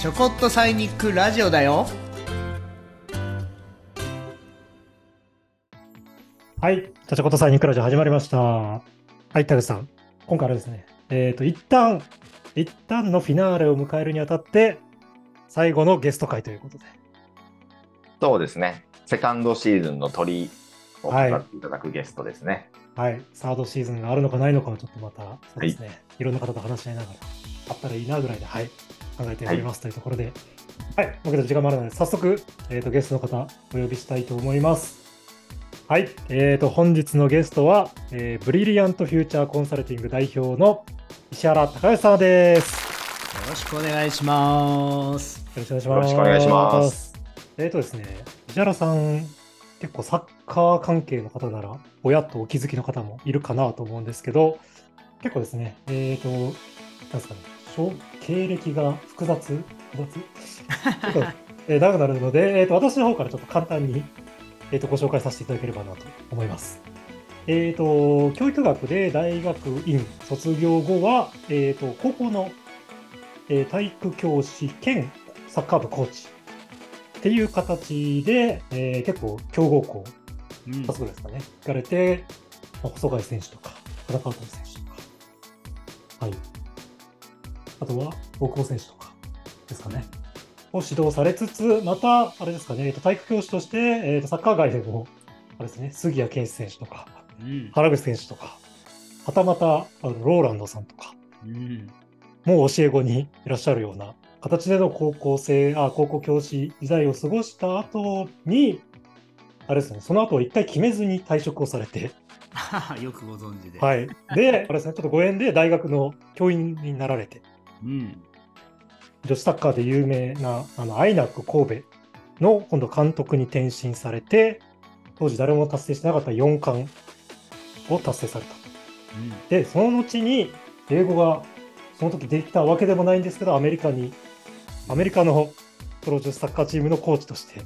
ちょこっとサイニックラジオだよはい。ちょこっとサイニックラジオ始まりました。はい、田口さん。今回はですね、えっ、と、一旦、一旦のフィナーレを迎えるにあたって、最後のゲスト会ということで。そうですね。セカンドシーズンの鳥を語はいっていただくゲストですね。はい。サードシーズンがあるのかないのかをちょっとまた、そうですね。い、ろんな方と話し合いながら、あったらいいなぐらいで、はい。考えておりますというところで。はい。僕たち時間もあるので、早速、えっ、と、ゲストの方、お呼びしたいと思います。はい。えっ、と、本日のゲストは、えーブリリアントフューチャーコンサルティング代表の石原隆義さんです。よろしくお願いしますよろしくお願いします。よろしくお願いします。えっ、とですね、石原さん、結構サッカー関係の方なら、親とお気づきの方もいるかなと思うんですけど、結構ですね、えっ、と、なんですかね、小経歴が複雑？複雑？ちょっと、えー長くなるので、えー、と私の方からちょっと簡単に、えー、とご紹介させていただければなと思います。えー、と教育学で大学院卒業後は、えー、と高校の、えー体育教師兼サッカー部コーチ。っていう形で、えー結構強豪校うん。2つぐらいですかね、行かれて、まあ、細貝選手とか、田中選手とか、はい。あとは、大久保選手とかですかね。を指導されつつ、また、あれですかね、えっと体育教師として、えっとサッカー界でも、あれですね、杉谷拳士選手とか、うん。原口選手とか、はたまた、あのローランドさんとか、うん。もう教え子にいらっしゃるような形での高校生、あ、高校教師時代を過ごした後に、あれですね、その後一回決めずに退職をされて、よくご存知で、はい。で、あれですね、ちょっとご縁で大学の教員になられて、女子サッカーで有名な、あの、アイナック神戸の今度監督に転身されて、当時誰も達成してなかった4冠を達成された。で、その後に、英語がその時できたわけでもないんですけど、アメリカに、アメリカのプロ女子サッカーチームのコーチとして、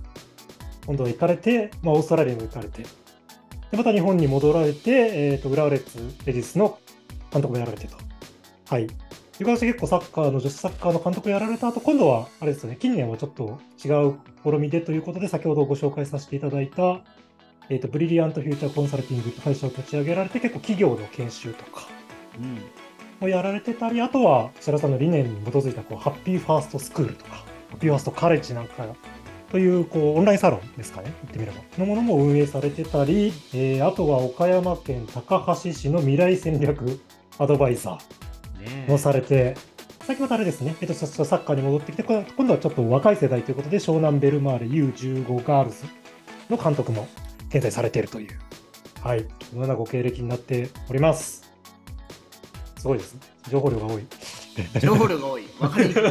今度は行かれて、まあ、オーストラリアにも行かれて、で、また日本に戻られて、えっ、と、浦和レッズレディスの監督もやられてと。はい。結構サッカーの女子サッカーの監督をやられた後、今度は、あれですよね、近年はちょっと違う試みでということで、先ほどご紹介させていただいた、えっ、と、ブリリアントフューチャーコンサルティングという会社を立ち上げられて、結構企業の研修とか、うん。をやられてたり、あとは白田さんの理念に基づいたこうハッピーファーストスクールとか、ハッピーファーストカレッジなんかというこうオンラインサロンですかね、言ってみれば、のものも運営されてたり、えーあとは岡山県高梁市の未来戦略アドバイザねーもされて、先ほどあれですね、えっと、サッカーに戻ってきて、こ今度はちょっと若い世代ということで、湘南ベルマーレ U15 ガールズの監督も現在されているという、はい、このようなご経歴になっております。すごいですね。情報量が多い。情報量が多い 分かりにくい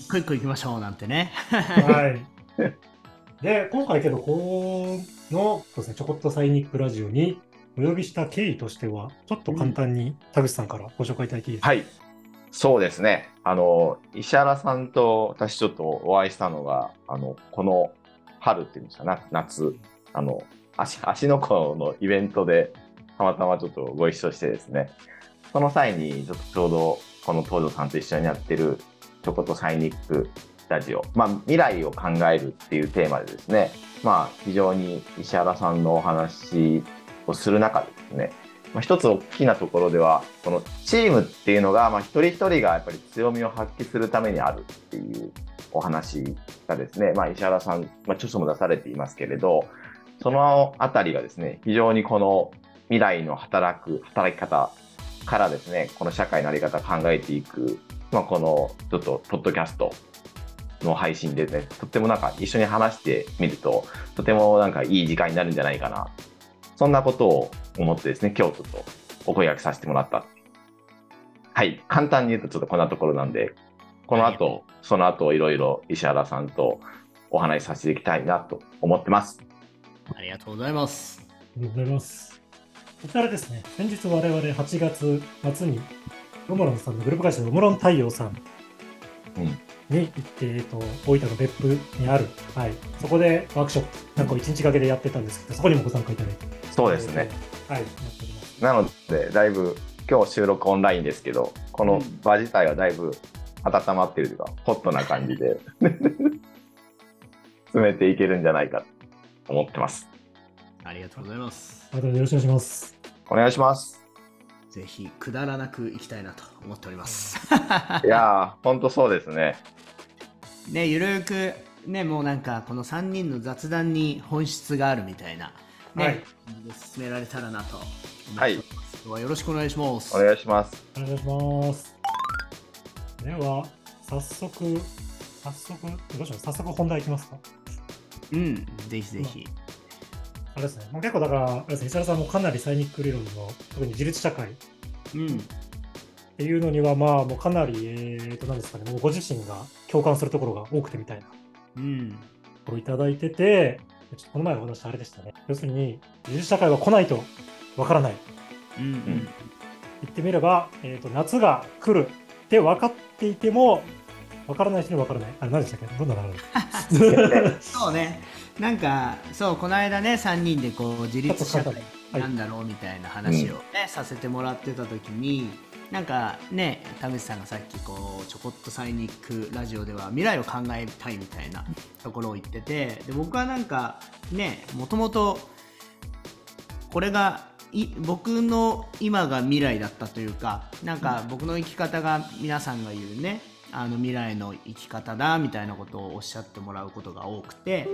一個一個行きましょうなんてねはい。で、今回けど、この、そうですね、ちょこっとサイニックラジオにお呼びした経緯としては、ちょっと簡単に田口さんからご紹介いただいていいですか、はい。そうですね。あの、石原さんと私ちょっとお会いしたのが、あの、この春っていうんですかな、夏、あの、足、の湖のイベントで、たまたまちょっとご一緒してですね、その際に、ちょっとちょうど、この東條さんと一緒にやってる、ちょこっとサイニックラジオ、まあ、未来を考えるっていうテーマでですね、まあ、非常に石原さんのお話をする中でですね、まあ、一つ大きなところでは、このチームっていうのが、まあ、一人一人がやっぱり強みを発揮するためにあるっていうお話がですね、まあ、石原さん、まあ、著書も出されていますけれど、そのあたりがですね、非常にこの未来の働く、働き方からですね、この社会のあり方を考えていく、まあ、このちょっとポッドキャストの配信でね、とってもなんか一緒に話してみると、とてもなんかいい時間になるんじゃないかな。そんなことを思ってですね、今日ちょっとお声掛けさせてもらった。はい。簡単に言うとちょっとこんなところなんで、この後、その後いろいろ石原さんとお話しさせていきたいなと思ってます。ありがとうございますありがとうございます。こちらですね、先日我々8月末に、ロモロンさんのグループ会社のロモロン太陽さんうん。に行って、えっと、大分の別府にある、はい、そこでワークショップ、なんか1日かけでやってたんですけど、そこにもご参加いただいて。そうですね。はい、やっております。なので、だいぶ、今日収録オンラインですけど、この場自体はだいぶ温まってるというか、ホットな感じで 進めていけるんじゃないかと思ってます。ありがとうございます。あとよろしくお願いします。お願いします。ぜひ、くだらなくいきたいなと思っております。いやー、ほんとそうですね。ね、ゆるーく、ね、もうなんか、この3人の雑談に本質があるみたいな、ね、はい進められたらなと思っます。はい今日はよろしくお願いします。お願いします。お願いします。では、早速、早速、どうしよう、早速本題いきますか。うん、ぜひぜひ。あれですね、もう結構だから、あれですね、石原さんもかなりサイニック理論の、特に自立社会っうん、ていうのには、まあ、もうかなり、えーと、なんですかね、もうご自身が共感するところが多くてみたいなとうん、をいただいてて、ちょっとこの前お話あれでしたね。要するに、自立社会は来ないとわからない。うん、うん。言ってみれば、えーと、夏が来るって分かっていても、分からない人に分からない。あれ、何でしたっけ？どんな流れ？そうね。なんか、そう、この間ね、3人でこう、自立社会はいなんだろうみたいな話をね、させてもらってた時に、なんかね、田口さんがさっきこう、ちょこっとサイニックラジオでは未来を考えたいみたいなところを言ってて、で僕はなんかね、もともと、これがい僕の今が未来だったというかなんか僕の生き方が皆さんが言うねあの未来の生き方だみたいなことをおっしゃってもらうことが多くて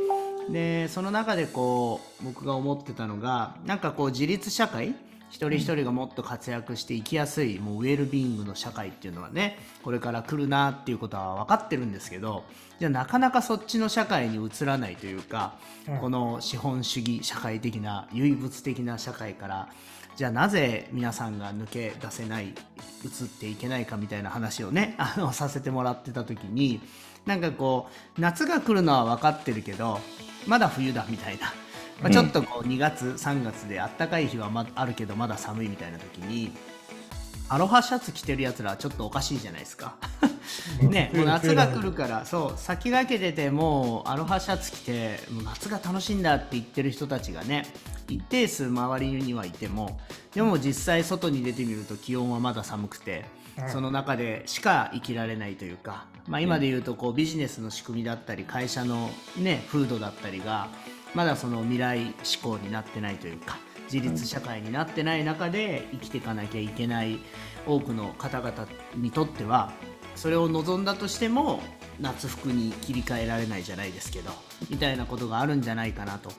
でその中でこう僕が思ってたのがなんかこう自立社会一人一人がもっと活躍して生きやすいもうウェルビーイングの社会っていうのはねこれから来るなっていうことは分かってるんですけどじゃあなかなかそっちの社会に移らないというかうん。この資本主義社会的な唯物的な社会からじゃあなぜ皆さんが抜け出せない移っていけないかみたいな話をね あのさせてもらってた時になんかこう夏が来るのは分かってるけどまだ冬だみたいな、まあ、ちょっとこう2月3月であったかい日はまあるけどまだ寒いみたいな時にアロハシャツ着てるやつらはちょっとおかしいじゃないですか。ね、もう夏が来るからそう先駆けててもうアロハシャツ着てもう夏が楽しいんだって言ってる人たちがね一定数周りにはいてもでも実際外に出てみると気温はまだ寒くてうん。その中でしか生きられないというか、まあ、今で言うとこうビジネスの仕組みだったり会社の、ね、風土だったりがまだその未来志向になってないというか自立社会になってない中で生きていかなきゃいけない多くの方々にとってはそれを望んだとしても夏服に切り替えられないじゃないですけどみたいなことがあるんじゃないかなと。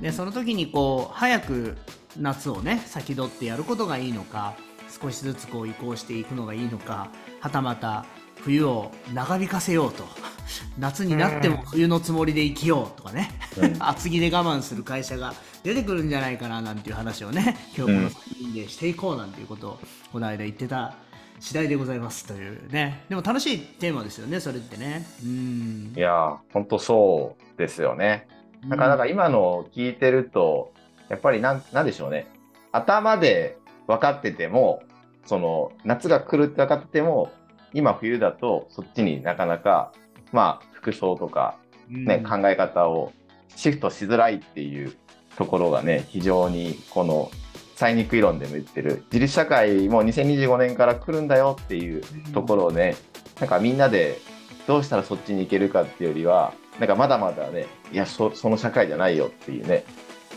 でその時にこう早く夏をね先取ってやることがいいのか少しずつこう移行していくのがいいのかはたまた冬を長引かせようと。夏になっても冬のつもりで生きようとかね、うん。厚着で我慢する会社が出てくるんじゃないかななんていう話をね今日この3人でしていこうなんていうことをこの間言ってた次第でございますというね。でも楽しいテーマですよねそれってね。うん。いやー、ほんとそうですよね。だから、なんか今のを聞いてると、やっぱりなん、なんでしょうね。頭で分かってても、その、夏が来るって分かってても、今冬だと、そっちになかなか、まあ、服装とか、ね、考え方をシフトしづらいっていうところがね、非常にこの、サイニック理論でも言ってる、自立社会も2025年から来るんだよっていうところをね、なんかみんなでどうしたらそっちに行けるかっていうよりは、なんかまだまだね、いや、そその社会じゃないよっていうね、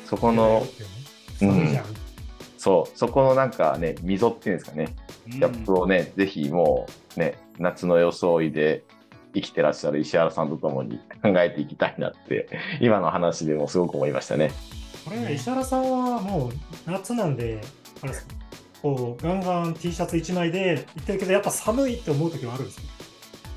そこの、寒いじゃん。そう、そこのなんかね、溝っていうんですかね、ギャップをね、ぜひもうね、夏の装いで生きてらっしゃる石原さんとともに考えていきたいなって、今の話でもすごく思いましたね。これ、石原さんはもう夏なんで、あれですか、こう、ガンガン T シャツ1枚で行ってるけど、やっぱ寒いって思う時はあるんですか？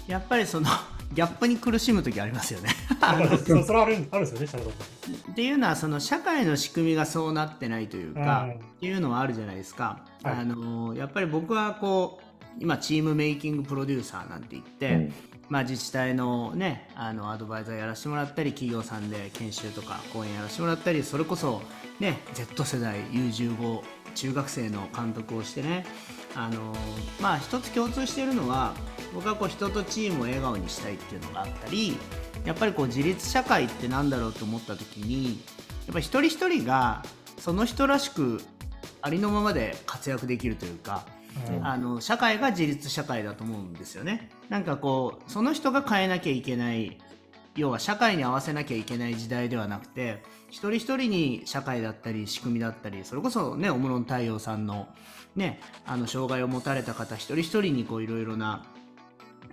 やっぱりそのギャップに苦しむ時ありますよね。そそれはあるあるんですよね、石原さん。っていうのはその社会の仕組みがそうなってないというか、うん。っていうのはあるじゃないですか、はい。あのやっぱり僕はこう今チームメイキングプロデューサーなんて言って、うん。まあ、自治体の,、ね、あのアドバイザーやらせてもらったり企業さんで研修とか講演やらせてもらったりそれこそ、ね、Z 世代 U15 中学生の監督をしてねあのまあ一つ共通しているのは僕はこう人とチームを笑顔にしたいっていうのがあったりやっぱりこう自立社会ってなんだろうと思った時にやっぱり一人一人がその人らしくありのままで活躍できるというかうんあの社会が自立社会だと思うんですよね。なんかこうその人が変えなきゃいけない要は社会に合わせなきゃいけない時代ではなくて一人一人に社会だったり仕組みだったりそれこそねオムロン太陽さんのねあの障害を持たれた方一人一人にこういろいろな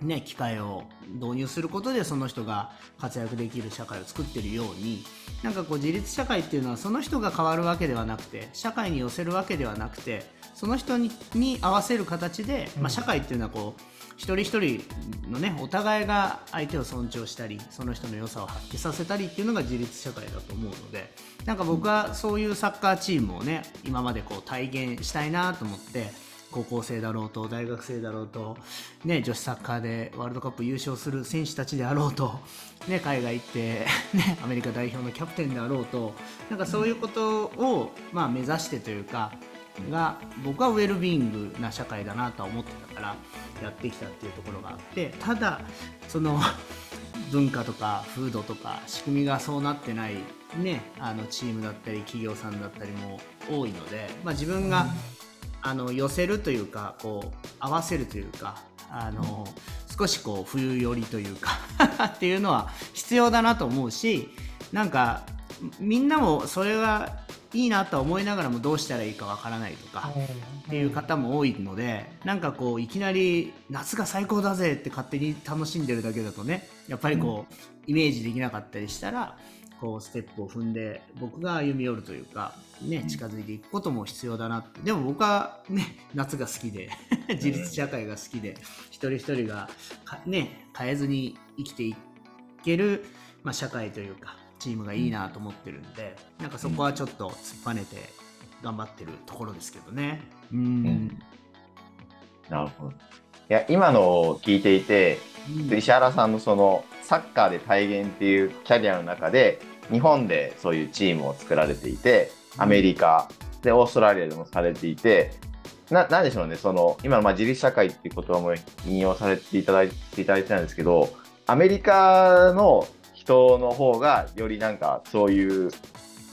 ね、機会を導入することでその人が活躍できる社会を作ってるようになんかこう自立社会っていうのはその人が変わるわけではなくて社会に寄せるわけではなくてその人にに合わせる形で、まあ、社会っていうのはこう一人一人のねお互いが相手を尊重したりその人の良さを発揮させたりっていうのが自立社会だと思うのでなんか僕はそういうサッカーチームをね今までこう体現したいなと思って。高校生だろうと大学生だろうと、ね、女子サッカーでワールドカップ優勝する選手たちであろうと、ね、海外行って、ね、アメリカ代表のキャプテンであろうとなんかそういうことを、まあ、目指してというかが僕はウェルビーイングな社会だなとは思ってたからやってきたっていうところがあってただその文化とか風土とか仕組みがそうなってない、ね、あのチームだったり企業さんだったりも多いので、まあ、自分が、あの寄せるというかこう合わせるというかあの少しこう冬寄りというか っていうのは必要だなと思うしなんかみんなもそれはいいなとは思いながらもどうしたらいいかわからないとかっていう方も多いのでなんかこういきなり夏が最高だぜって勝手に楽しんでるだけだとねやっぱりこうイメージできなかったりしたらこうステップを踏んで僕が歩み寄るというか、ね、近づいていくことも必要だなって。でも僕は、ね、夏が好きで自立社会が好きで一人一人がか、ね、変えずに生きていける、まあ、社会というかチームがいいなと思ってるんで、なんかそこはちょっと突っぱねて頑張ってるところですけどね。うん。ん。なるほど。いや、今のを聞いていて、うん。石原さんのそのサッカーで体現っていうキャリアの中で、日本でそういうチームを作られていて、アメリカでオーストラリアでもされていて、ななんでしょうね、その今のまあ自立社会っていう言葉も引用されていただいていただいてたんですけど、アメリカの人の方がよりなんかそういう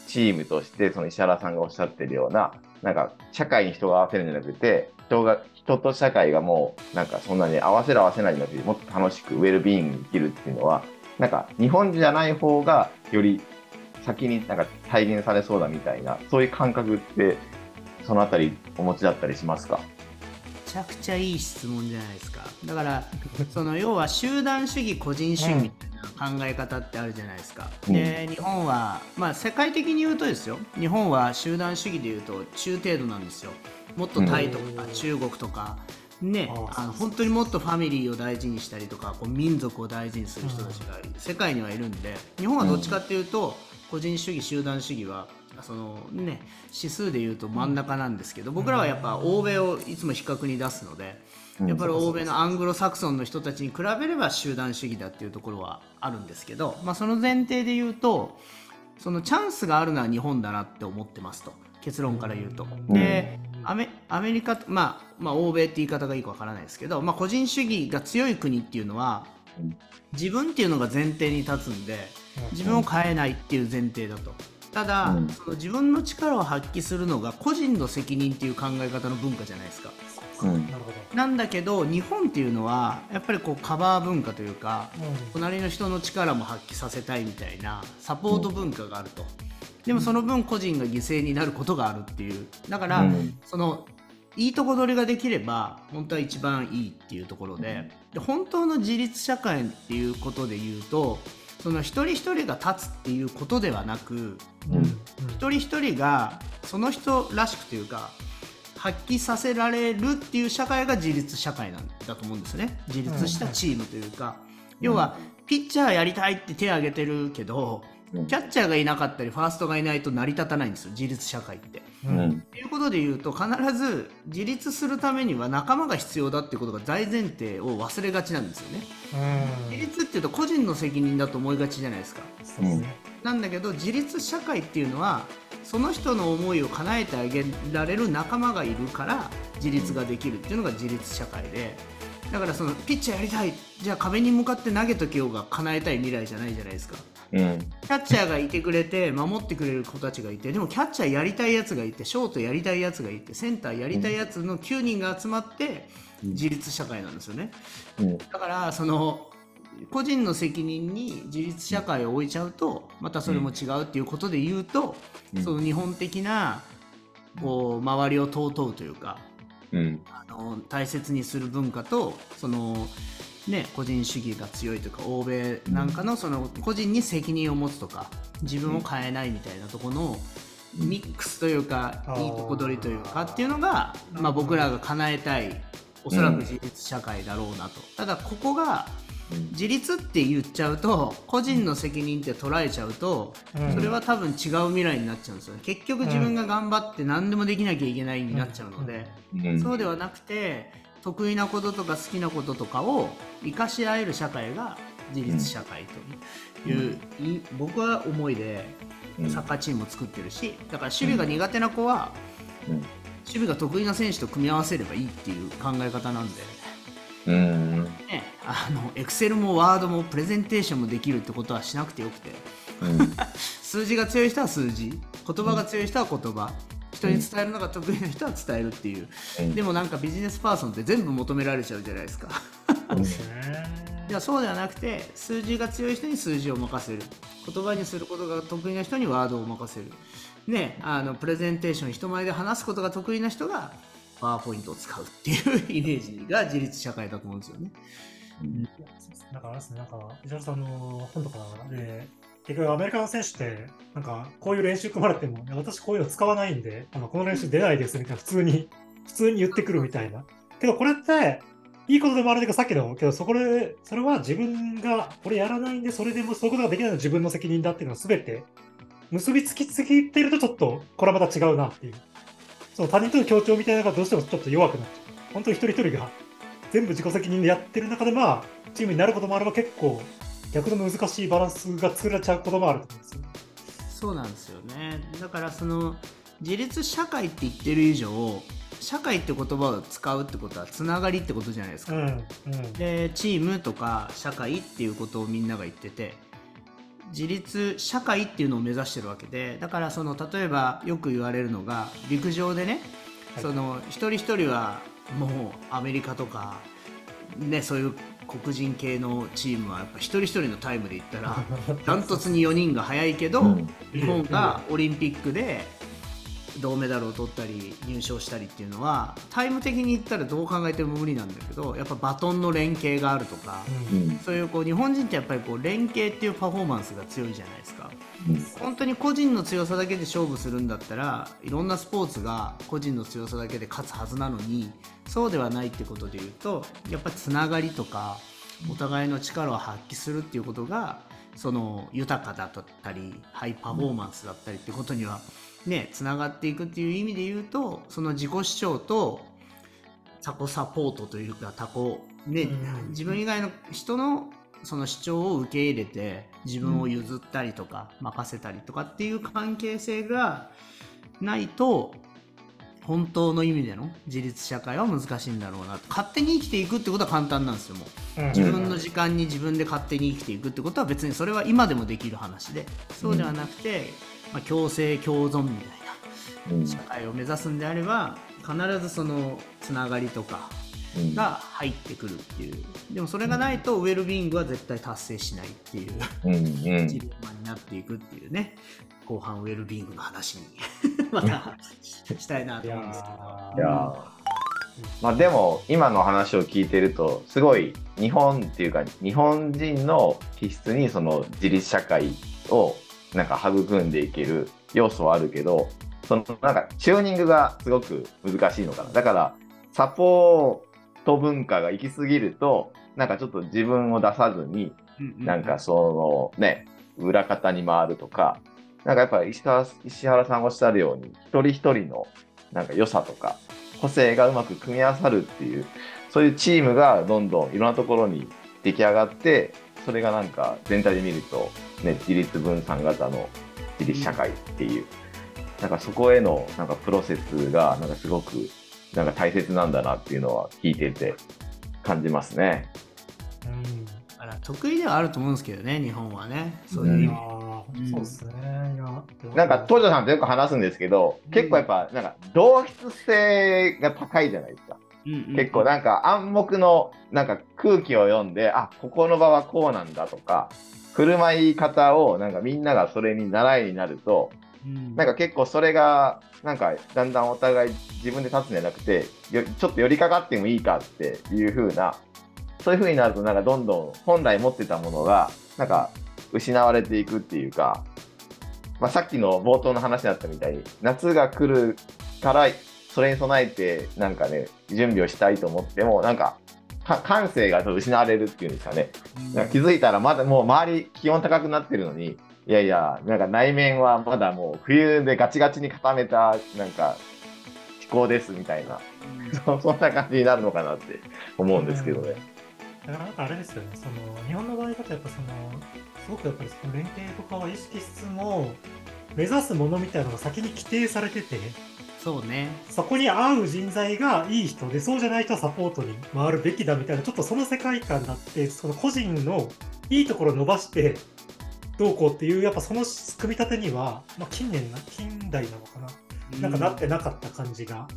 チームとして、その石原さんがおっしゃってるような、なんか社会に人が合わせるんじゃなくて、人が人と社会がもうなんかそんなに合わせる合わせないじゃなくて、もっと楽しくウェルビーイングに生きるっていうのは、なんか日本じゃない方がより先になんか体現されそうだみたいな、そういう感覚って、そのあたりお持ちだったりしますか？めちゃくちゃいい質問じゃないですか。だからその要は集団主義個人主義みたいな考え方ってあるじゃないですか、うん。で日本はまあ世界的に言うとですよ。日本は集団主義で言うと中程度なんですよ。もっとタイとかうん中国とかねあの本当にもっとファミリーを大事にしたりとかこう民族を大事にする人たちが世界にはいるんで日本はどっちかっていうと個人主義集団主義はそのね指数でいうと真ん中なんですけど僕らはやっぱ欧米をいつも比較に出すのでやっぱり欧米のアングロサクソンの人たちに比べれば集団主義だっていうところはあるんですけど、まあ、その前提で言うとそのチャンスがあるのは日本だなって思ってますと結論から言うと。でアメアメリカ、まあ、まあ欧米って言い方がいいかわからないですけど、まあ、個人主義が強い国っていうのはうん自分っていうのが前提に立つんで自分を変えないっていう前提だと。ただ、うんその自分の力を発揮するのが個人の責任っていう考え方の文化じゃないですか。うんなんだけど日本っていうのはやっぱりこうカバー文化というかど。隣の人の力も発揮させたいみたいなサポート文化があると、でもその分個人が犠牲になることがあるっていう。だから、うん。そのいいとこ取りができれば本当は一番いいっていうところで。で本当の自立社会っていうことで言うとその一人一人が立つっていうことではなくうん。一人一人がその人らしくというか発揮させられるっていう社会が自立社会なんだと思うんですね。自立したチームというか、要はピッチャーやりたいって手を挙げてるけどうんキャッチャーがいなかったりファーストがいないと成り立たないんですよ自立社会って。ううんいうことで言うと必ず自立するためには仲間が必要だっていうことが大前提を忘れがちなんですよね。うん自立っていうと個人の責任だと思いがちじゃないですか。そうですね。なんだけど自立社会っていうのはその人の思いを叶えてあげられる仲間がいるから自立ができるっていうのが自立社会でだからそのピッチャーやりたいじゃあ壁に向かって投げとけようが叶えたい未来じゃないじゃないですかうん。キャッチャーがいてくれて守ってくれる子たちがいてでもキャッチャーやりたいやつがいてショートやりたいやつがいてセンターやりたいやつの9人が集まってうん自立社会なんですよねうん。だからその個人の責任に自立社会を置いちゃうとまたそれも違うっていうことで言うと、うんその日本的なこう周りを尊うというかうん。あの大切にする文化とその、ね、個人主義が強いというか欧米なんかのその個人に責任を持つとか自分を変えないみたいなところのミックスというかうん。いいとこ取りというかっていうのが、まあ、僕らが叶えたいおそらく自立社会だろうなと。ただここが自立って言っちゃうと個人の責任って捉えちゃうとうん。それは多分違う未来になっちゃうんですよね。結局自分が頑張って何でもできなきゃいけないになっちゃうのでうん。そうではなくて得意なこととか好きなこととかを生かし合える社会が自立社会という、い僕は思いでうんサッカーチームを作ってるしだから守備が苦手な子はうん守備が得意な選手と組み合わせればいいっていう考え方なんで。うん。ね、あのエクセルもワードもプレゼンテーションもできるってことはしなくてよくてうん。数字が強い人は数字言葉が強い人は言葉人に伝えるのが得意な人は伝えるっていう。うん。でもなんかビジネスパーソンって全部求められちゃうじゃないですか。そうですね。いやそうではなくて数字が強い人に数字を任せる。言葉にすることが得意な人にワードを任せる。ねあのプレゼンテーション人前で話すことが得意な人がパワーポイントを使うっていうイメージが自立社会だと思うんですよね。なんかあれですね、なんか、石原さんの本とかで、結局アメリカの選手って、なんか、こういう練習組まれても、私こういうの使わないんで、あのこの練習出ないですみたいな、普通に、普通に言ってくるみたいな。けどこれって、いいことでもあるけど、さっきの、けど、そこで、それは自分が、これやらないんで、それでもそういうことができないのは自分の責任だっていうのは全て、結びつきすぎてると、ちょっと、これはまた違うなっていう。その他人との協調みたいなのがどうしてもちょっと弱くなっちゃう。本当に一人一人が全部自己責任でやってる中で、まあ、チームになることもあれば結構逆の難しいバランスが作られちゃうこともあると思うんですよ。そうなんですよねだからその自立社会って言ってる以上社会って言葉を使うってことはつながりってことじゃないですか、うん、うん。でチームとか社会っていうことをみんなが言ってて自立社会っていうのを目指してるわけでだからその例えばよく言われるのが陸上でね、はいその一人一人はもうアメリカとかねそういう黒人系のチームはやっぱ一人一人のタイムで言ったら ダントツに4人が速いけど、うん。日本がオリンピックで銅メダルを取ったり入賞したりっていうのはタイム的に言ったらどう考えても無理なんだけどやっぱバトンの連携があるとか、うん。そういうこう日本人ってやっぱりこう連携っていうパフォーマンスが強いじゃないですか。うん本当に個人の強さだけで勝負するんだったらいろんなスポーツが個人の強さだけで勝つはずなのにそうではないってことで言うとやっぱりつながりとかお互いの力を発揮するっていうことがその豊かだったりハイパフォーマンスだったりってことにはねつながっていくっていう意味で言うとその自己主張とタコサポートというかタコね、うん。自分以外の人のその主張を受け入れて自分を譲ったりとか任せたりとかっていう関係性がないと本当の意味での自立社会は難しいんだろうなと。勝手に生きていくってことは簡単なんですよもう。うん。自分の時間に自分で勝手に生きていくってことは別にそれは今でもできる話で。そうではなくて、まあ、共生共存みたいうん。な社会を目指すんであれば必ずそのつながりとかうん。が入ってくるっていう。でもそれがないとウェルビーイングは絶対達成しないっていうジレンマになっていくっていうね。後半ウェルビーイングの話に またしたいなと思うんですけど。いやー。まあでも今の話を聞いてるとすごい日本っていうか日本人の気質にその自立社会をなんか育んでいける要素はあるけどそのなんかチューニングがすごく難しいのかな。だからサポート文化が行き過ぎるとなんかちょっと自分を出さずになんかそのね裏方に回るとかなんかやっぱり石原石原さんがおっしゃるように一人一人のなんか良さとか個性がうまく組み合わさるっていうそういうチームがどんどんいろんなところに出来上がってそれがなんか全体で見ると、ね、自立分散型の自立社会っていう、なんかそこへのなんかプロセスがなんかすごくなんか大切なんだなっていうのは聞いてて感じますね。うん。だから得意ではあると思うんですけどね日本はね。そういういや意味、ーそうですね。なんか、東條さんとよく話すんですけど、結構やっぱ、なんか、同質性が高いじゃないですか。結構なんか暗黙のなんか空気を読んで、あ、ここの場はこうなんだとか、振る舞い方をなんかみんながそれに習いになると、うん。なんか結構それが、なんかだんだんお互い自分で立つんじゃなくて、よちょっと寄りかかってもいいかっていう風な、そういう風になるとなんかどんどん本来持ってたものが、なんか失われていくっていうか、まあ、さっきの冒頭の話だったみたいに、夏が来るから、それに備えて、なんかね、準備をしたいと思っても、なんか、か感性が失われるっていうんですかね。か気づいたらまだもう周り気温高くなってるのに、いやいや、なんか内面はまだもう冬でガチガチに固めた、なんか気候ですみたいな、そ そんな感じになるのかなって思うんですけどね。だからなんかあれですよね、その日本の場合だとやっぱその、すごくやっぱりその連携とかは意識しつつも、目指すものみたいなのが先に規定されてて、そうねそこに合う人材がいい人で、そうじゃない人はサポートに回るべきだみたいな、ちょっとその世界観になって、その個人のいいところを伸ばして、どうこうっていう、やっぱその組み立てには、まあ、近年な、近代なのかな、なんかなってなかった感じが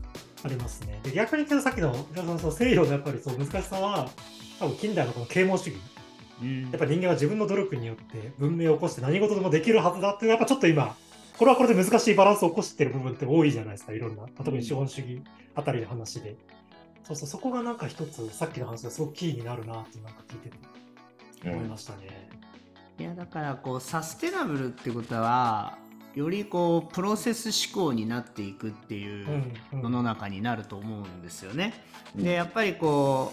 ありますね。で逆に言うとさっきのそのその西洋のやっぱりそう難しさは、多分近代のこの啓蒙主義。うんやっぱ人間は自分の努力によって文明を起こして何事でもできるはずだっていうのはやっぱちょっと今、これはこれで難しいバランスを起こしてる部分って多いじゃないですか、いろんな。特に資本主義あたりの話で。そうそう、そこがなんか一つ、さっきの話がすごくキーになるなってなんか聞いててうん思いましたね。いやだからこうサステナブルってことはよりこうプロセス思考になっていくっていううんうん世の中になると思うんですよね。でやっぱりこ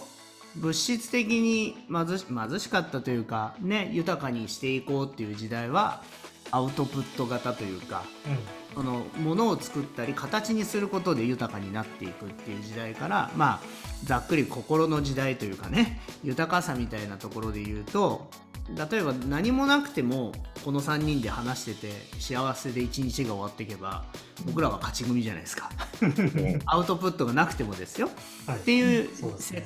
う物質的に貧し貧しかったというかね豊かにしていこうっていう時代はアウトプット型というかそのものを作ったり形にすることで豊かになっていくっていう時代からまあざっくり心の時代というかね豊かさみたいなところで言うと例えば何もなくてもこの3人で話してて幸せで1日が終わっていけば僕らは勝ち組じゃないですか。うん。アウトプットがなくてもですよ。はい、っていうそうですね。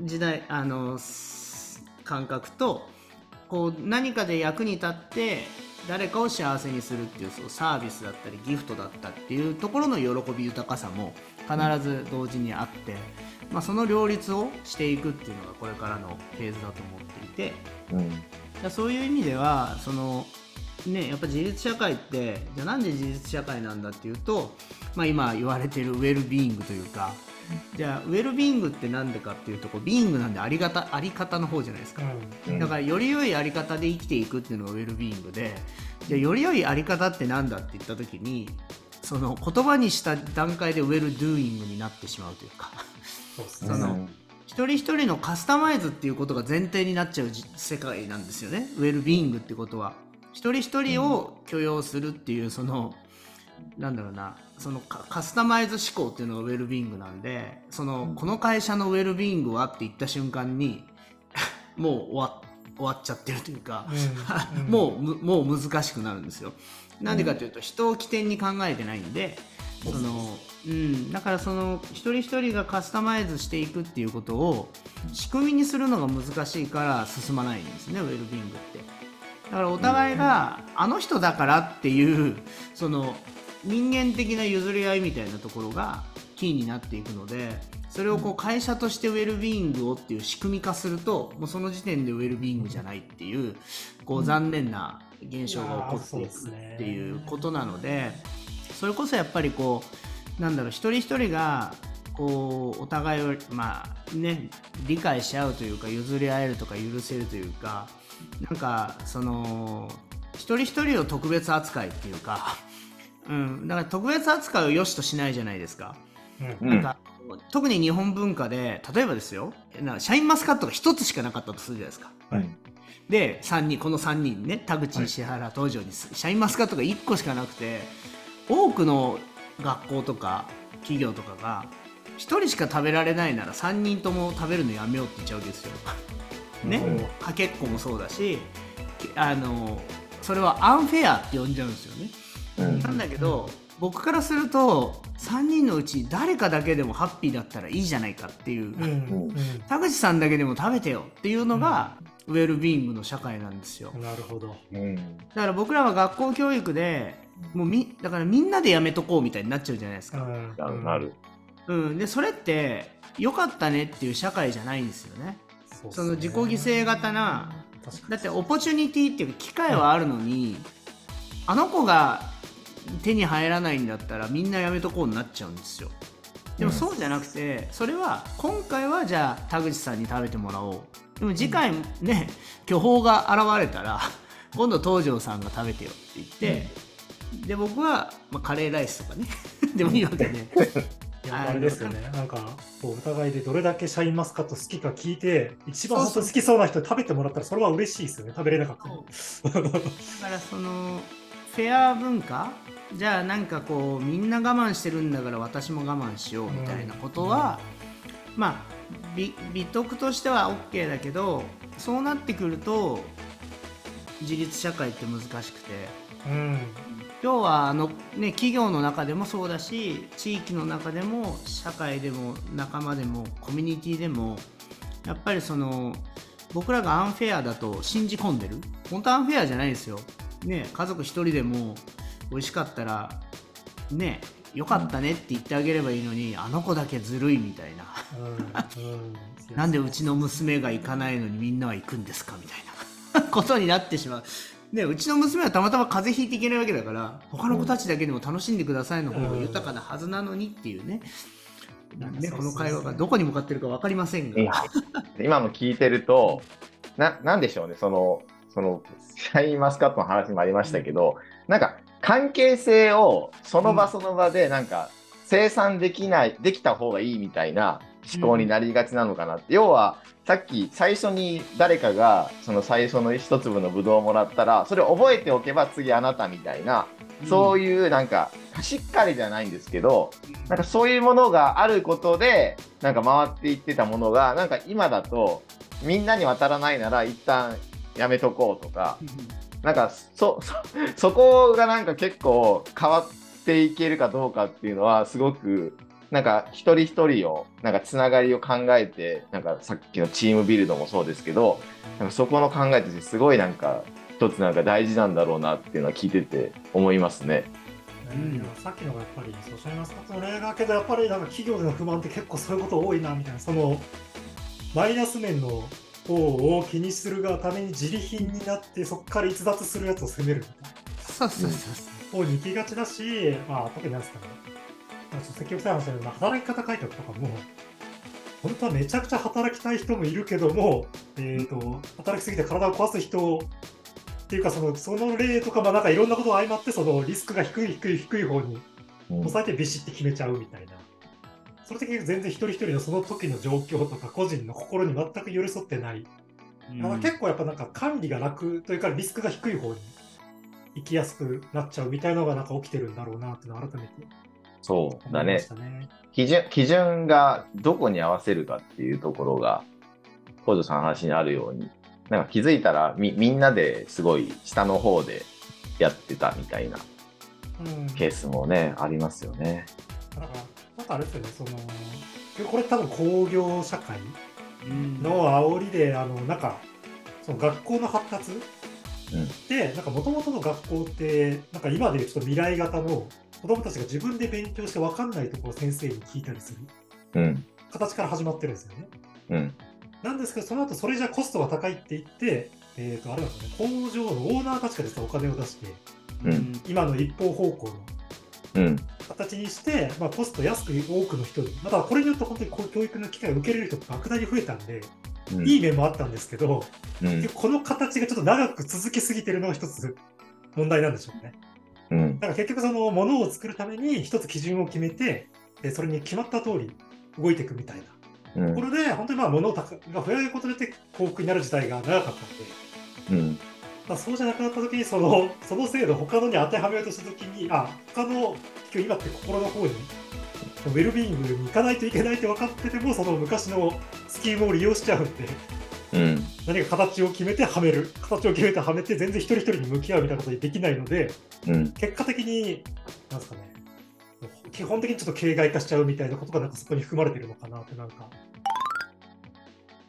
時代あのす感覚とこう何かで役に立って誰かを幸せにするっていうそうサービスだったりギフトだったっていうところの喜び豊かさも必ず同時にあって、まあ、その両立をしていくっていうのがこれからのフェーズだと思っていて。うん。そういう意味ではそのねやっぱ自立社会ってじゃあなんで自立社会なんだっていうと、まあ、今言われてるウェルビーイングというかじゃあウェルビーイングって何でかっていうとこうビーイングなんでありがたあり方の方じゃないですか。うん。うん。だからより良いあり方で生きていくっていうのがウェルビーイングでじゃあより良いあり方って何だって言った時にその言葉にした段階で well-doing になってしまうというか。その一人一人のカスタマイズっていうことが前提になっちゃうじ世界なんですよね。ウェルビーイングってことは。一人一人を許容するっていうその、なんだろうなそのカカスタマイズ思考っていうのがウェルビーイングなんでその、この会社のウェルビーイングはって言った瞬間に もう終わ終わっちゃってるというか、うん。うん。もうむもう難しくなるんですよ。なんでかというと、人を起点に考えてないんでその、うん、だからその一人一人がカスタマイズしていくっていうことを仕組みにするのが難しいから進まないんですねウェルビーイングって。だからお互いがあの人だからっていうその人間的な譲り合いみたいなところがキーになっていくのでそれをこう会社としてウェルビーイングをっていう仕組み化するともうその時点でウェルビーイングじゃないっていうこう残念な現象が起こっていくっていうことなのでそれこそやっぱりこうなんだろう一人一人がこうお互いをまあね理解し合うというか譲り合えるとか許せるというかなんかその一人一人を特別扱いっていうか、うん、だから特別扱いを良しとしないじゃないですか。うんうんなんか特に日本文化で例えばですよなシャインマスカットが一つしかなかったとするじゃないですか。はいで3人この3人ね田口石原東條にシャインマスカットが1個しかなくて多くの学校とか企業とかが1人しか食べられないなら3人とも食べるのやめようって言っちゃうわけですよ。ね、うんかけっこもそうだしきあのそれはアンフェアって呼んじゃうんですよね。うん。なんだけど僕からすると3人のうち誰かだけでもハッピーだったらいいじゃないかっていう、うんうん。田口さんだけでも食べてよっていうのがウェルビーイングの社会なんですよ。なるほど。うん。だから僕らは学校教育でもうみだからみんなでやめとこうみたいになっちゃうじゃないですか、うん。なる。なる。うん、でそれって良かったねっていう社会じゃないんですよね。そうっすその自己犠牲型なだってオポチュニティっていうか機会はあるのにあの子が手に入らないんだったらみんなやめとこうになっちゃうんですよ。でもそうじゃなくてそれは今回はじゃあ田口さんに食べてもらおう。でも次回ね巨峰が現れたら 今度東條さんが食べてよって言って、で僕は、まあ、カレーライスとかね。でもいいわけで、いやあれですよね。なんか、お互いでどれだけシャインマスカット好きか聞いて、一番本当に好きそうな人に食べてもらったら、それは嬉しいですよね。食べれなかったら。だからそのフェア文化？じゃあなんかこうみんな我慢してるんだから私も我慢しようみたいなことは、まあ美美徳としては OK だけどそうなってくると自立社会って難しくて。うん。今日はあの、ね、企業の中でもそうだし地域の中でも社会でも仲間でもコミュニティでもやっぱりその僕らがアンフェアだと信じ込んでる。本当アンフェアじゃないですよ、ね、家族一人でも美味しかったらねよかったねって言ってあげればいいのにあの子だけずるいみたいな。うんうん。なんでうちの娘が行かないのにみんなは行くんですかみたいな。ことになってしまう。ね、うちの娘はたまたま風邪ひいていけないわけだから他の子たちだけでも楽しんでくださいの方が豊かなはずなのにっていうね,、ねこの会話がどこに向かってるか分かりませんが、今の聞いてると、な、なんでしょうね、その、その、シャインマスカットの話もありましたけど、なんか、関係性をその場その場で、なんか、生産できない、できた方がいいみたいな思考になりがちなのかなって。要は、さっき最初に誰かが、その最初の一粒のブドウをもらったら、それを覚えておけば次あなたみたいな、そういういうなんか、しっかりじゃないんですけど、なんかそういうものがあることで、なんか回っていってたものが、なんか今だと、みんなに渡らないなら一旦やめとこうとか、なんかそ、そ、そこがなんか結構変わっていけるかどうかっていうのは、すごく、なんか一人一人を、なんかつながりを考えて、なんかさっきのチームビルドもそうですけど、なんかそこの考えとしてすごいなんか、一つなんか大事なんだろうなっていうのは聞いてて思いますね。うん。さっきのがやっぱり、そうシャインマスカットの例だけど、やっぱりなんか企業での不満って結構そういうこと多いなみたいな、そのマイナス面の方を気にするがために自利品になって、そこから逸脱するやつを責めるみたいな。そうそうそう方に行きがちだし、まあ、特になんですかね、まあ、ちょっと積極的な話だけど、まあ働き方改革とかも、本当はめちゃくちゃ働きたい人もいるけども、えー、と働きすぎて体を壊す人っていうかその、その例とか、まあ、なんかいろんなことが相まって、そのリスクが低い、低い、低い方にうん抑えてビシッて決めちゃうみたいな。それ的に全然一人一人のその時の状況とか個人の心に全く寄り添ってないうん結構やっぱなんか管理が楽というかリスクが低い方に行きやすくなっちゃうみたいなのがなんか起きてるんだろうなっていうのを改めてそうだね。基準、基準がどこに合わせるかっていうところが、北条さんの話にあるように、なんか気づいたらみみんなですごい下の方でやってたみたいなうん、ケースもね、ありますよね。だからなんかあれですよねそのこれ多分工業社会うんの煽りであのなんかその学校の発達うんでなんか元々の学校ってなんか今でいうちょっと未来型の子供たちが自分で勉強して分かんないところを先生に聞いたりするうん。形から始まってるんですよね。うん。なんですけど、その後それじゃコストが高いって言って、えっ、と、あれなんですよね、工場のオーナーたちが実はお金を出して、うん今の一方方向のうん。形にして、まあ、コスト安く多くの人に、またこれによって本当にこう教育の機会を受けれる人って莫大に増えたんで、うん。いい面もあったんですけど、うんこの形がちょっと長く続きすぎてるのが一つ問題なんでしょうね。うん。だから結局そのものを作るために一つ基準を決めて、でそれに決まった通り動いていくみたいな。うんこれで本当にまあ物が増えることで幸福になる時代が長かったんで、そうじゃなくなった時にそのその制度を他のに当てはめようとした時にあ他の今日今って心の方にウェルビーイングに行かないといけないって分かっててもその昔のスキームを利用しちゃうんでうん。何か形を決めてはめる形を決めてはめて全然一人一人に向き合うみたいなことにできないのでうん。結果的になんですかね基本的にちょっと形骸化しちゃうみたいなことがなんかそこに含まれてるのかなってなんか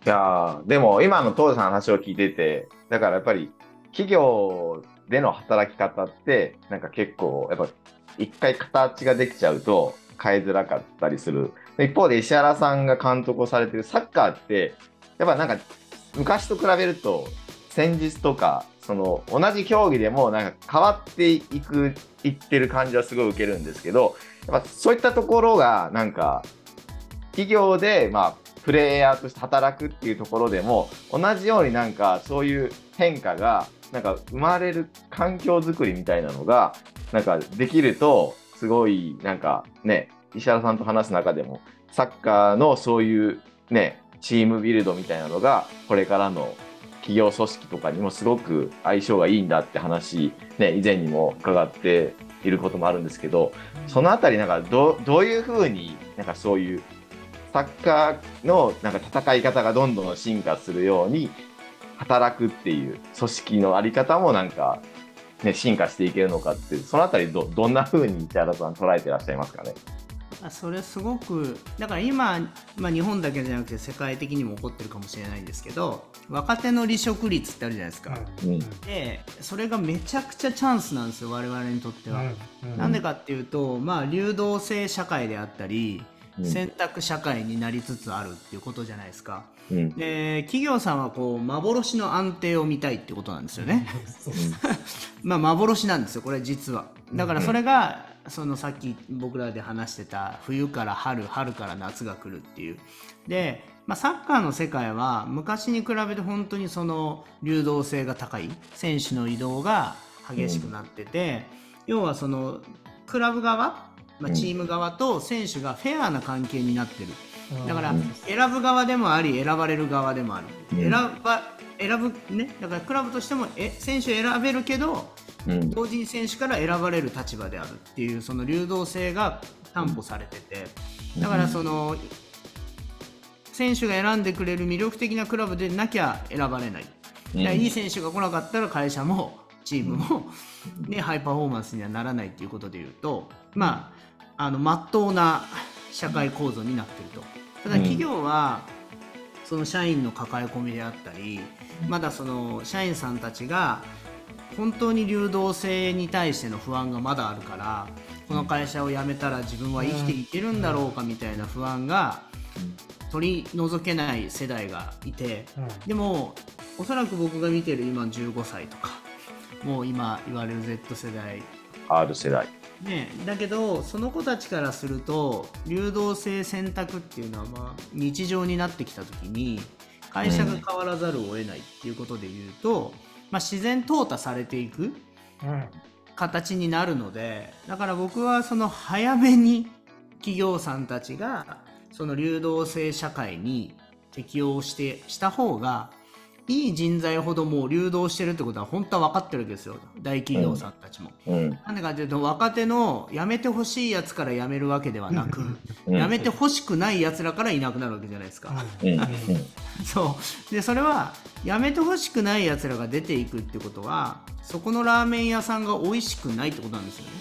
いやーでも今の当時の話を聞いてて、だからやっぱり企業での働き方って、なんか結構、やっぱ一回形ができちゃうと変えづらかったりする。一方で石原さんが監督をされてるサッカーって、やっぱなんか昔と比べると戦術とか、その同じ競技でもなんか変わっていく、いってる感じはすごい受けるんですけど、やっぱそういったところがなんか企業で、まあ、プレイヤーとして働くっていうところでも同じようになんかそういう変化がなんか生まれる環境づくりみたいなのがなんかできるとすごいなんかね石原さんと話す中でもサッカーのそういうねチームビルドみたいなのがこれからの企業組織とかにもすごく相性がいいんだって話、ね、以前にも伺っていることもあるんですけどそのあたりなんかどどういうふうになんかそういうサッカーのなんか戦い方がどんどん進化するように働くっていう組織のあり方もなんか、ね、進化していけるのかっていうそのあたりどどんなふうに市原さん捉えてらっしゃいますかね？あそれすごくだから今、まあ、日本だけじゃなくて世界的にも起こってるかもしれないんですけど若手の離職率ってあるじゃないですか、うん。でそれがめちゃくちゃチャンスなんですよ我々にとっては、なんでかっていうと、まあ、流動性社会であったり、うん選択社会になりつつあるっていうことじゃないですか。うん。で企業さんはこう幻の安定を見たいってことなんですよね、まあ幻なんですよこれ実は。だからそれが、そのさっき僕らで話してた冬から春春から夏が来るっていう。で、まあ、サッカーの世界は昔に比べて本当にその流動性が高い。選手の移動が激しくなってて、要はそのクラブ側、まあ、チーム側と選手がフェアな関係になってる。だからうん選ぶ側でもあり選ばれる側でもある、うん。選ば選ぶね。だからクラブとしてもえ選手選べるけどうん。同時に選手から選ばれる立場であるっていうその流動性が担保されてて。だからその選手が選んでくれる魅力的なクラブでなきゃ選ばれない、うん。いい選手が来なかったら会社もチームも、ね、ハイパフォーマンスにはならないっていうことでいうとまああの真っ当な社会構造になってると。ただうん。企業は、その社員の抱え込みであったりまだその社員さんたちが本当に流動性に対しての不安がまだあるからこの会社を辞めたら自分は生きていけるんだろうかみたいな不安が取り除けない世代がいてでもおそらく僕が見てる今15歳とかもう今言われる Z 世代 R 世代。ね、だけどその子たちからすると流動性選択っていうのはまあ日常になってきた時に会社が変わらざるを得ないっていうことで言うと、まあ、自然淘汰されていく形になるのでだから僕はその早めに企業さんたちがその流動性社会に適応してした方がいい人材ほどもう流動してるってことは本当は分かってるわけですよ大企業さんたちも。うん。なんでかっていうと若手の辞めてほしいやつから辞めるわけではなくうん辞めてほしくないやつらからいなくなるわけじゃないですか。そうでそれは辞めてほしくないやつらが出ていくってことはそこのラーメン屋さんが美味しくないってことなんですよね。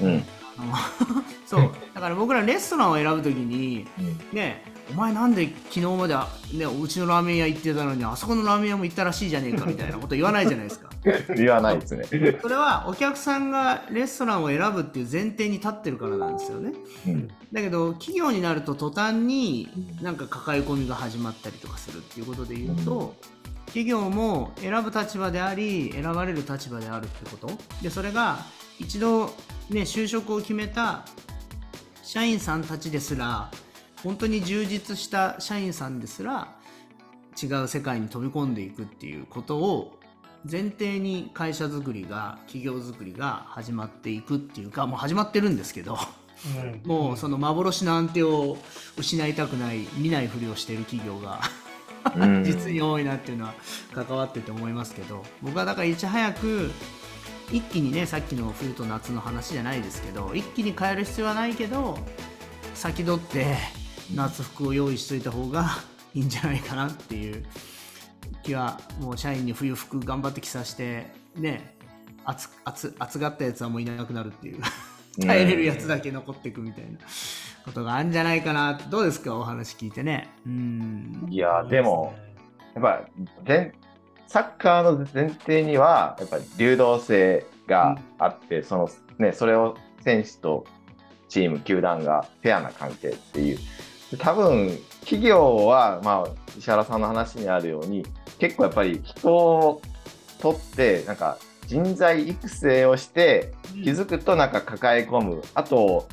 うん。そうだから僕らレストランを選ぶときにねお前なんで昨日まで、ね、うちのラーメン屋行ってたのにあそこのラーメン屋も行ったらしいじゃねえかみたいなこと言わないじゃないですか。言わないですね。それはお客さんがレストランを選ぶっていう前提に立ってるからなんですよね。うん。だけど企業になると途端になんか抱え込みが始まったりとかするっていうことで言うと、企業も選ぶ立場であり選ばれる立場であるってことでそれが一度ね就職を決めた社員さんたちですら本当に充実した社員さんですら違う世界に飛び込んでいくっていうことを前提に会社づくりが企業づくりが始まっていくっていうかもう始まってるんですけどもうその幻の安定を失いたくない見ないふりをしている企業がうん。実に多いなっていうのは関わってて思いますけど僕はだからいち早く一気にねさっきの冬と夏の話じゃないですけど一気に変える必要はないけど先取って夏服を用意しといた方がいいんじゃないかなっていう気はもう社員に冬服頑張って着させてね暑暑暑がったやつはもういなくなるっていう。耐えれるやつだけ残っていくみたいなことがあるんじゃないかなどうですかお話聞いてね。うん。いや、でも、やっぱ全サッカーの前提にはやっぱり流動性があって、そのねそれを選手とチーム球団がフェアな関係っていうで多分企業はまあ石原さんの話にあるように結構やっぱり人を取ってなんか人材育成をして気づくとなんか抱え込む。あと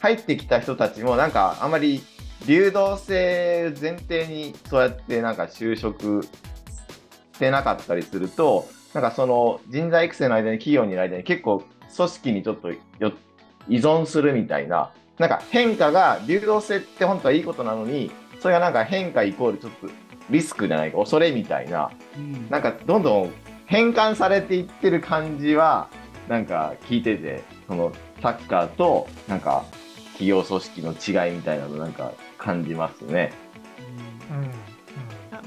入ってきた人たちもなんかあまり流動性前提にそうやってなんか就職してなかったりするとなんかその人材育成の間に企業にいる間に結構組織にちょっとよ依存するみたいななんか変化が流動性って本当はいいことなのにそれがなんか変化イコールちょっとリスクじゃないか恐れみたいな。うん。なんかどんどん変換されていってる感じはなんか聞いててそのサッカーとなんか企業組織の違いみたいなのなんか感じますね。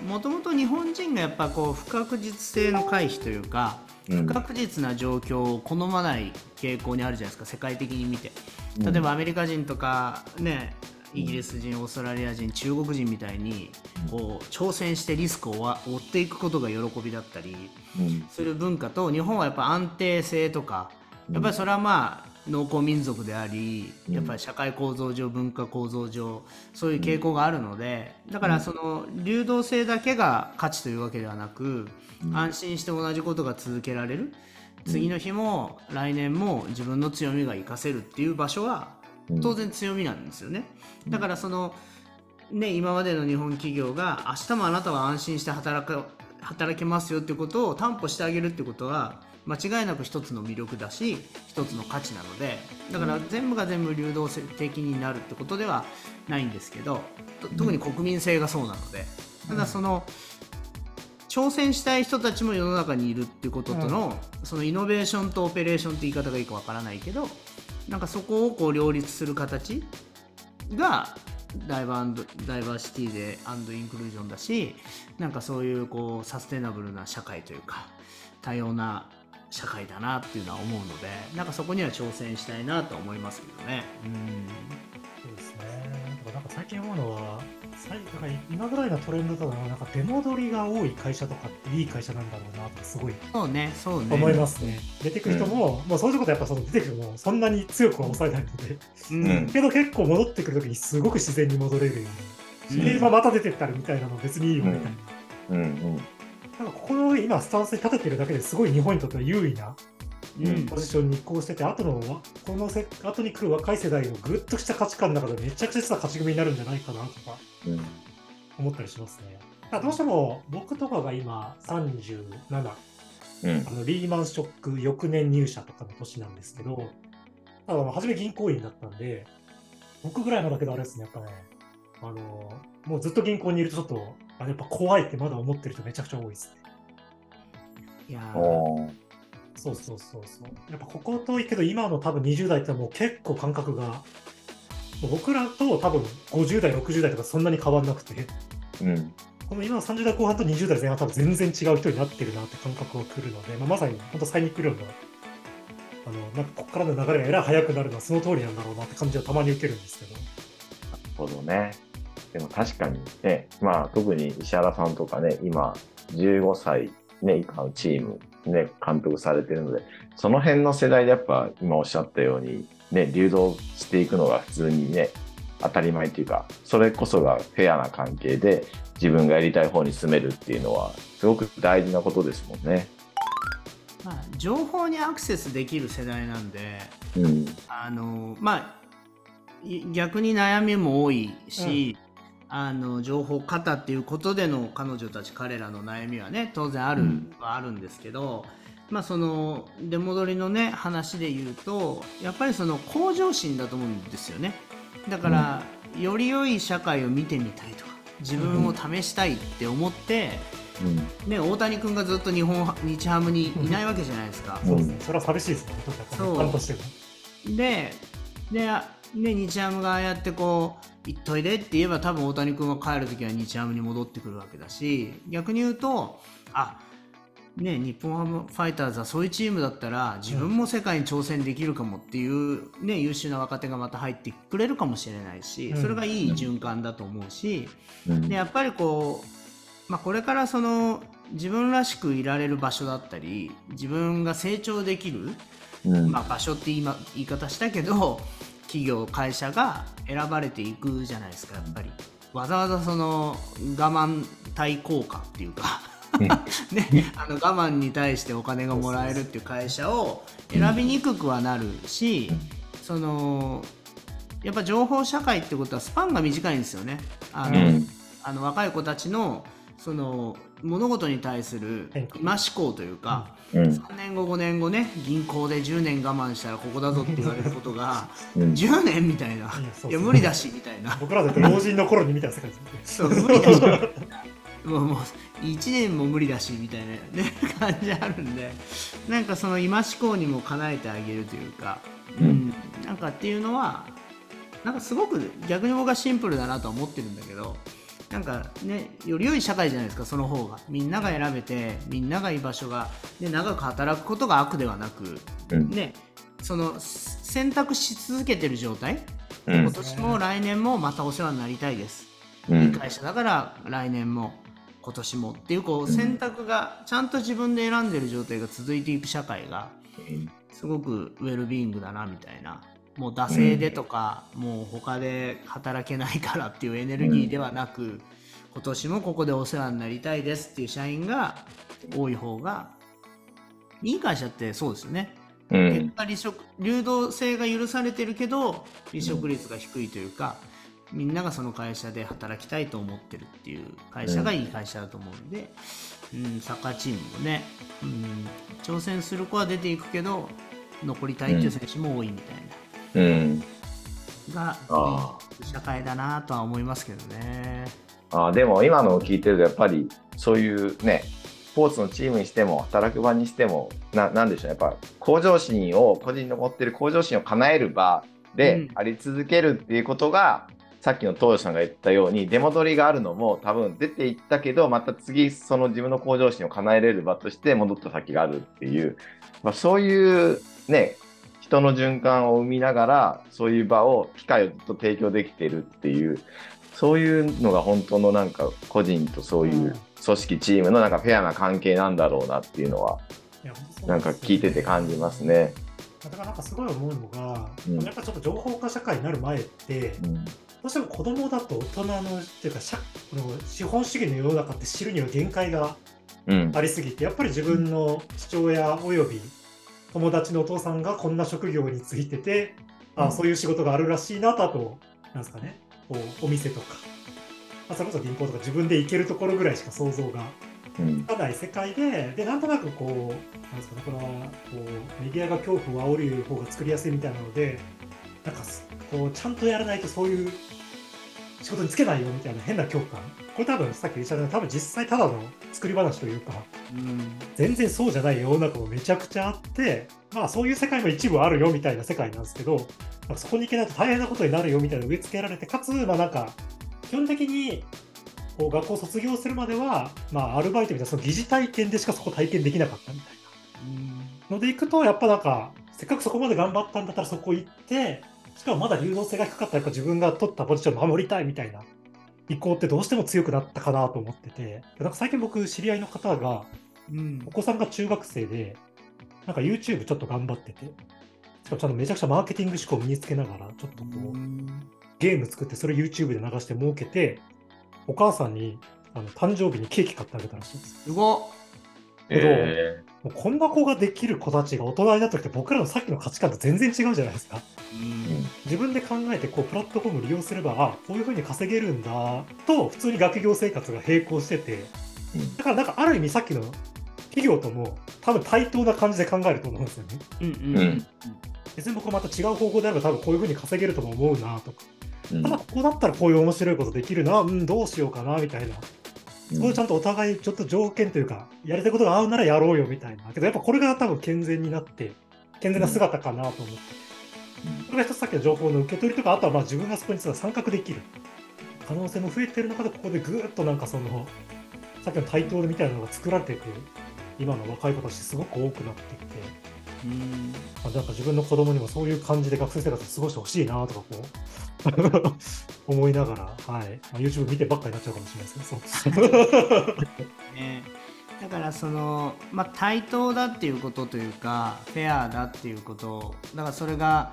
もともと日本人がやっぱこう不確実性の回避というかうん不確実な状況を好まない傾向にあるじゃないですか世界的に見て。例えばアメリカ人とかねイギリス人オーストラリア人中国人みたいにこう挑戦してリスクを追っていくことが喜びだったりうん。する文化と日本はやっぱ安定性とかやっぱりそれはまあ農耕民族でありうん。やっぱり社会構造上文化構造上そういう傾向があるのでだからその流動性だけが価値というわけではなくうん。安心して同じことが続けられる。次の日も来年も自分の強みが活かせるっていう場所は当然強みなんですよね。だからそのね今までの日本企業が明日もあなたは安心して働く働けますよっていうことを担保してあげるってことは間違いなく一つの魅力だし一つの価値なのでだから全部が全部流動的になるってことではないんですけどと特に国民性がそうなのでただその挑戦したい人たちも世の中にいるっていうこととの、そのイノベーションとオペレーションって言い方がいいかわからないけどなんかそこをこう両立する形がダイバーダイバーシティでアンドインクルージョンだしなんかそういうこうサステナブルな社会というか多様な社会だなっていうのは思うのでなんかそこには挑戦したいなと思いますけどね。そうですね。なんか最近思うのは、最なんか今ぐらいのトレンドだと、なんか出戻りが多い会社とかっていい会社なんだろうなってすごいそうねそうね。思いますね。出てくる人も、もうそういうことやっぱその出てくるのもそんなに強くは抑えないので、うんけど結構戻ってくるときにすごく自然に戻れるように。うんで、まあ、また出てったりみたいなの別にいいよみたいな。うんうんなんかここの今スタンスに立ててるだけですごい日本にとっては優位なうん。ポジションに移行してて、後のわこのせ後に来る若い世代のぐっとした価値観の中でめちゃくちゃ勝ち組になるんじゃないかなとかうん。思ったりしますね。ただどうしても僕とかが今37、うん。あのリーマンショック翌年入社とかの年なんですけど、ただ初め銀行員だったんで、僕ぐらいのだけどあれですね、やっぱね、あのもうずっと銀行にいるとちょっと、あやっぱ怖いってまだ思ってる人めちゃくちゃ多いですね。いやそうそうそうそう。やっぱここといいけど、今の多分20代ってもう結構感覚が、僕らと多分50代、60代とかそんなに変わんなくて、うんこの今の30代後半と20代前半は多分全然違う人になってるなって感覚が来るので、まあ、まさに本当サイニック量の、あの、なんかここからの流れがえらい速くなるのはその通りなんだろうなって感じはたまに受けるんですけど。なるほどね。でも確かにね、まあ特に石原さんとかね、今15歳、ね、以下のチーム、ね、監督されてるので、その辺の世代でやっぱ今おっしゃったように、ね、流動していくのが普通にね、当たり前というか、それこそがフェアな関係で自分がやりたい方に進めるっていうのは、すごく大事なことですもんね。まあ、情報にアクセスできる世代なんでうん。あのまあい逆に悩みも多いし、あの情報過多っていうことでの彼女たち彼らの悩みはね当然ある、うんはあるんですけど、まあ、その出戻りのね話で言うとやっぱりその向上心だと思うんですよねだから、より良い社会を見てみたいとか自分を試したいって思って、うん。ね、大谷君がずっと日本日ハムにいないわけじゃないですか。そうですね。それは寂しいですね。そう。でであね、日ハムがああやってこう行っといでって言えば多分大谷君は帰る時は日ハムに戻ってくるわけだし逆に言うとあね日本ハムファイターズはそういうチームだったら自分も世界に挑戦できるかもっていう、ね、優秀な若手がまた入ってくれるかもしれないし、うん。それがいい循環だと思うし、うん。でやっぱりこうまあ、これからその自分らしくいられる場所だったり自分が成長できる、うん。まあ、場所って言い,、ま、言い方したけど企業会社が選ばれていくじゃないですかやっぱり。わざわざその我慢対効果っていうか。ね、あの我慢に対してお金がもらえるっていう会社を選びにくくはなるし、そのやっぱ情報社会ってことはスパンが短いんですよね。あの、うん。あの若い子たちのその物事に対する今思考というか、うん。3年後5年後ね銀行で10年我慢したらここだぞって言われることがうん。10年みたいな、そういや無理だしみたいな。僕らだと老人の頃に見た世界ですね。そう無理だし。もうもう1年も無理だしみたいな、ね、感じあるんで。なんかその今思考にも叶えてあげるというか、うん。うん。なんかっていうのはなんかすごく逆に僕はシンプルだなとは思ってるんだけどなんかねより良い社会じゃないですかその方が。みんなが選べてみんなが居場所が、ね、長く働くことが悪ではなく、うん。ねその選択し続けてる状態。うん。今年も来年もまたお世話になりたいです。いいうん会社だから来年も今年もっていうこううん。選択がちゃんと自分で選んでる状態が続いていく社会がすごくウェルビーイングだなみたいなもう惰性でとか、もう他で働けないからっていうエネルギーではなく、今年もここでお世話になりたいですっていう社員が多い方がいい会社ってそうですよね。うん結果離職流動性が許されてるけど離職率が低いというか、みんながその会社で働きたいと思ってるっていう会社がいい会社だと思うんで、うんサッカーチームもね、うん、挑戦する子は出ていくけど残りたいっていう選手も多いみたいうん。社会だなとは思いますけどね。あー。でも今のを聞いてるとやっぱりそういうねスポーツのチームにしても働く場にしてもななんでしょうやっぱ向上心を個人の持ってる向上心を叶える場でうん。あり続けるっていうことが、さっきの東條さんが言ったように出戻りがあるのも多分出ていったけどまた次その自分の向上心を叶えれる場として戻った先があるっていう、まあ、そういうね人の循環を生みながらそういう場を機会をずっと提供できてるっていうそういうのが本当のなんか個人とそういう組織チームのなんかフェアな関係なんだろうなっていうのはなんか聞いてて感じますね。だからなんかすごい思うのが、うん。やっぱちょっと情報化社会になる前って、うん。どうしても子供だと大人のっていうか社この資本主義の世の中って知るには限界がうん。ありすぎてやっぱり自分の父親および友達のお父さんがこんな職業についてて、あうん。そういう仕事があるらしいなとあとなんですかね。こうお店とか、まあ、それこそ銀行とか自分で行けるところぐらいしか想像がうん。つかない世界ででなんとなくこうなんですかねこのこうメディアが恐怖を煽る方が作りやすいみたいなのでなんかすこうちゃんとやらないとそういう仕事に就けないよみたいな変な恐怖感。これ多分さっき言ったように多分実際ただの作り話というかうん。全然そうじゃない世の中もめちゃくちゃあってまあそういう世界も一部あるよみたいな世界なんですけどなんかそこに行けないと大変なことになるよみたいな植え付けられてかつまあなんか基本的にこう学校を卒業するまでは、まあ、アルバイトみたいなその疑似体験でしかそこ体験できなかったみたいな。ので行くとやっぱなんかせっかくそこまで頑張ったんだったらそこ行ってしかもまだ流動性が低かったらやっぱ自分が取ったポジションを守りたいみたいな意向ってどうしても強くなったかなと思ってて。なんか最近僕知り合いの方がうん。お子さんが中学生でなんか YouTube ちょっと頑張っててしかもちゃんとめちゃくちゃマーケティング思考を身につけながらちょっとこう、ゲーム作ってそれ YouTube で流して儲けてお母さんにあの誕生日にケーキ買ってあげたらしいんです。よすごっ。えもうこんな子ができる子たちが大人になった時って僕らのさっきの価値観と全然違うじゃないですか。うん。自分で考えてこうプラットフォームを利用すればあこういうふうに稼げるんだと普通に学業生活が並行してて。うん。だからなんかある意味さっきの企業とも多分対等な感じで考えると思うんですよね。うんううん。ん別に僕また違う方向であれば多分こういうふうに稼げるとも思うなとか。うん。ただここだったらこういう面白いことできるなうんどうしようかなみたいな。そこでちゃんとお互いちょっと条件というか、やりたいことが合うならやろうよみたいな。けどやっぱこれが多分健全になって、健全な姿かなと思ってこ。れが一つさっきの情報の受け取りとか、あとはまあ自分がそこに参画できる可能性も増えてる中で、ここでぐーっとなんかその、さっきの対等みたいなのが作られていく今の若い子たちすごく多くなってきて、うん。まあ、なんか自分の子供にもそういう感じで学生生活を過ごしてほしいなとかこう 思いながら、はい。まあ、YouTube 見てばっかりになっちゃうかもしれないですけど、そう。ね、だからその、まあ、対等だっていうことというかフェアだっていうことだからそれが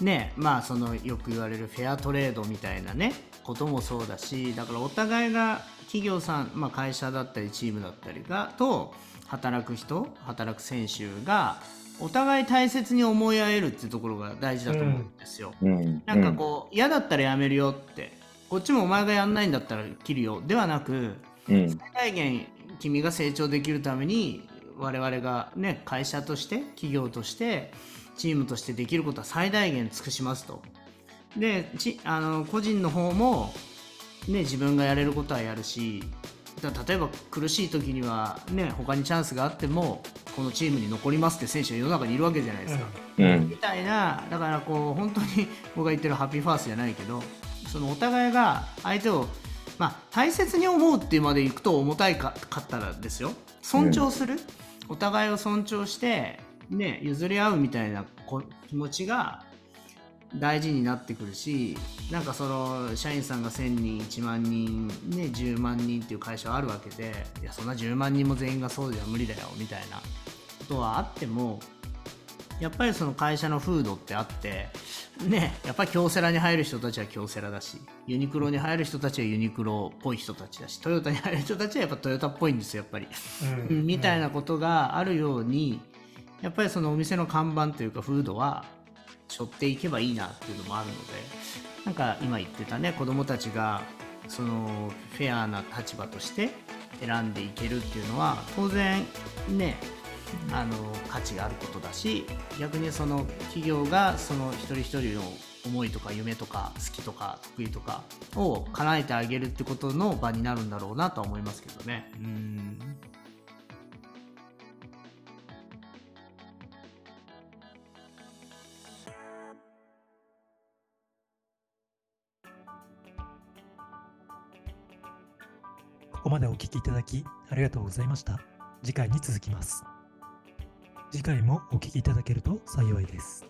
ねまあそのよく言われるフェアトレードみたいなねこともそうだしだからお互いが企業さん、まあ、会社だったりチームだったりがと働く人働く選手がお互い大切に思い合えるっていうところが大事だと思うんですよ。うん。なんかこう、嫌だったらやめるよってこっちもお前がやんないんだったら切るよではなくうん、うん。最大限君が成長できるために我々がね会社として企業としてチームとしてできることは最大限尽くしますと。でちあの個人の方もね自分がやれることはやるしだ例えば苦しい時にはね他にチャンスがあってもこのチームに残りますって選手が世の中にいるわけじゃないですか、うん。みたいなだからこう本当に僕が言ってるハッピーファーストじゃないけどそのお互いが相手を、まあ、大切に思うっていうまでいくと重たいかかったらですよ。尊重する、お互いを尊重して、ね、譲り合うみたいなこ気持ちが大事になってくるしなんかその社員さんが1000人1万人、ね、10万人っていう会社はあるわけでいやそんな10万人も全員がそうじゃ無理だよみたいなことはあってもやっぱりその会社の風土ってあってねやっぱり京セラに入る人たちは京セラだしユニクロに入る人たちはユニクロっぽい人たちだしトヨタに入る人たちはやっぱトヨタっぽいんですよやっぱり、うん。みたいなことがあるようにやっぱりそのお店の看板というか風土は背負っていけばいいなっていうのもあるのでなんか今言ってたね子供たちがそのフェアな立場として選んでいけるっていうのは当然ねあの価値があることだし逆にその企業がその一人一人の思いとか夢とか好きとか得意とかを叶えてあげるってことの場になるんだろうなとは思いますけどね。うんここまでお聴きいただきありがとうございました。次回に続きます。次回もお聴きいただけると幸いです。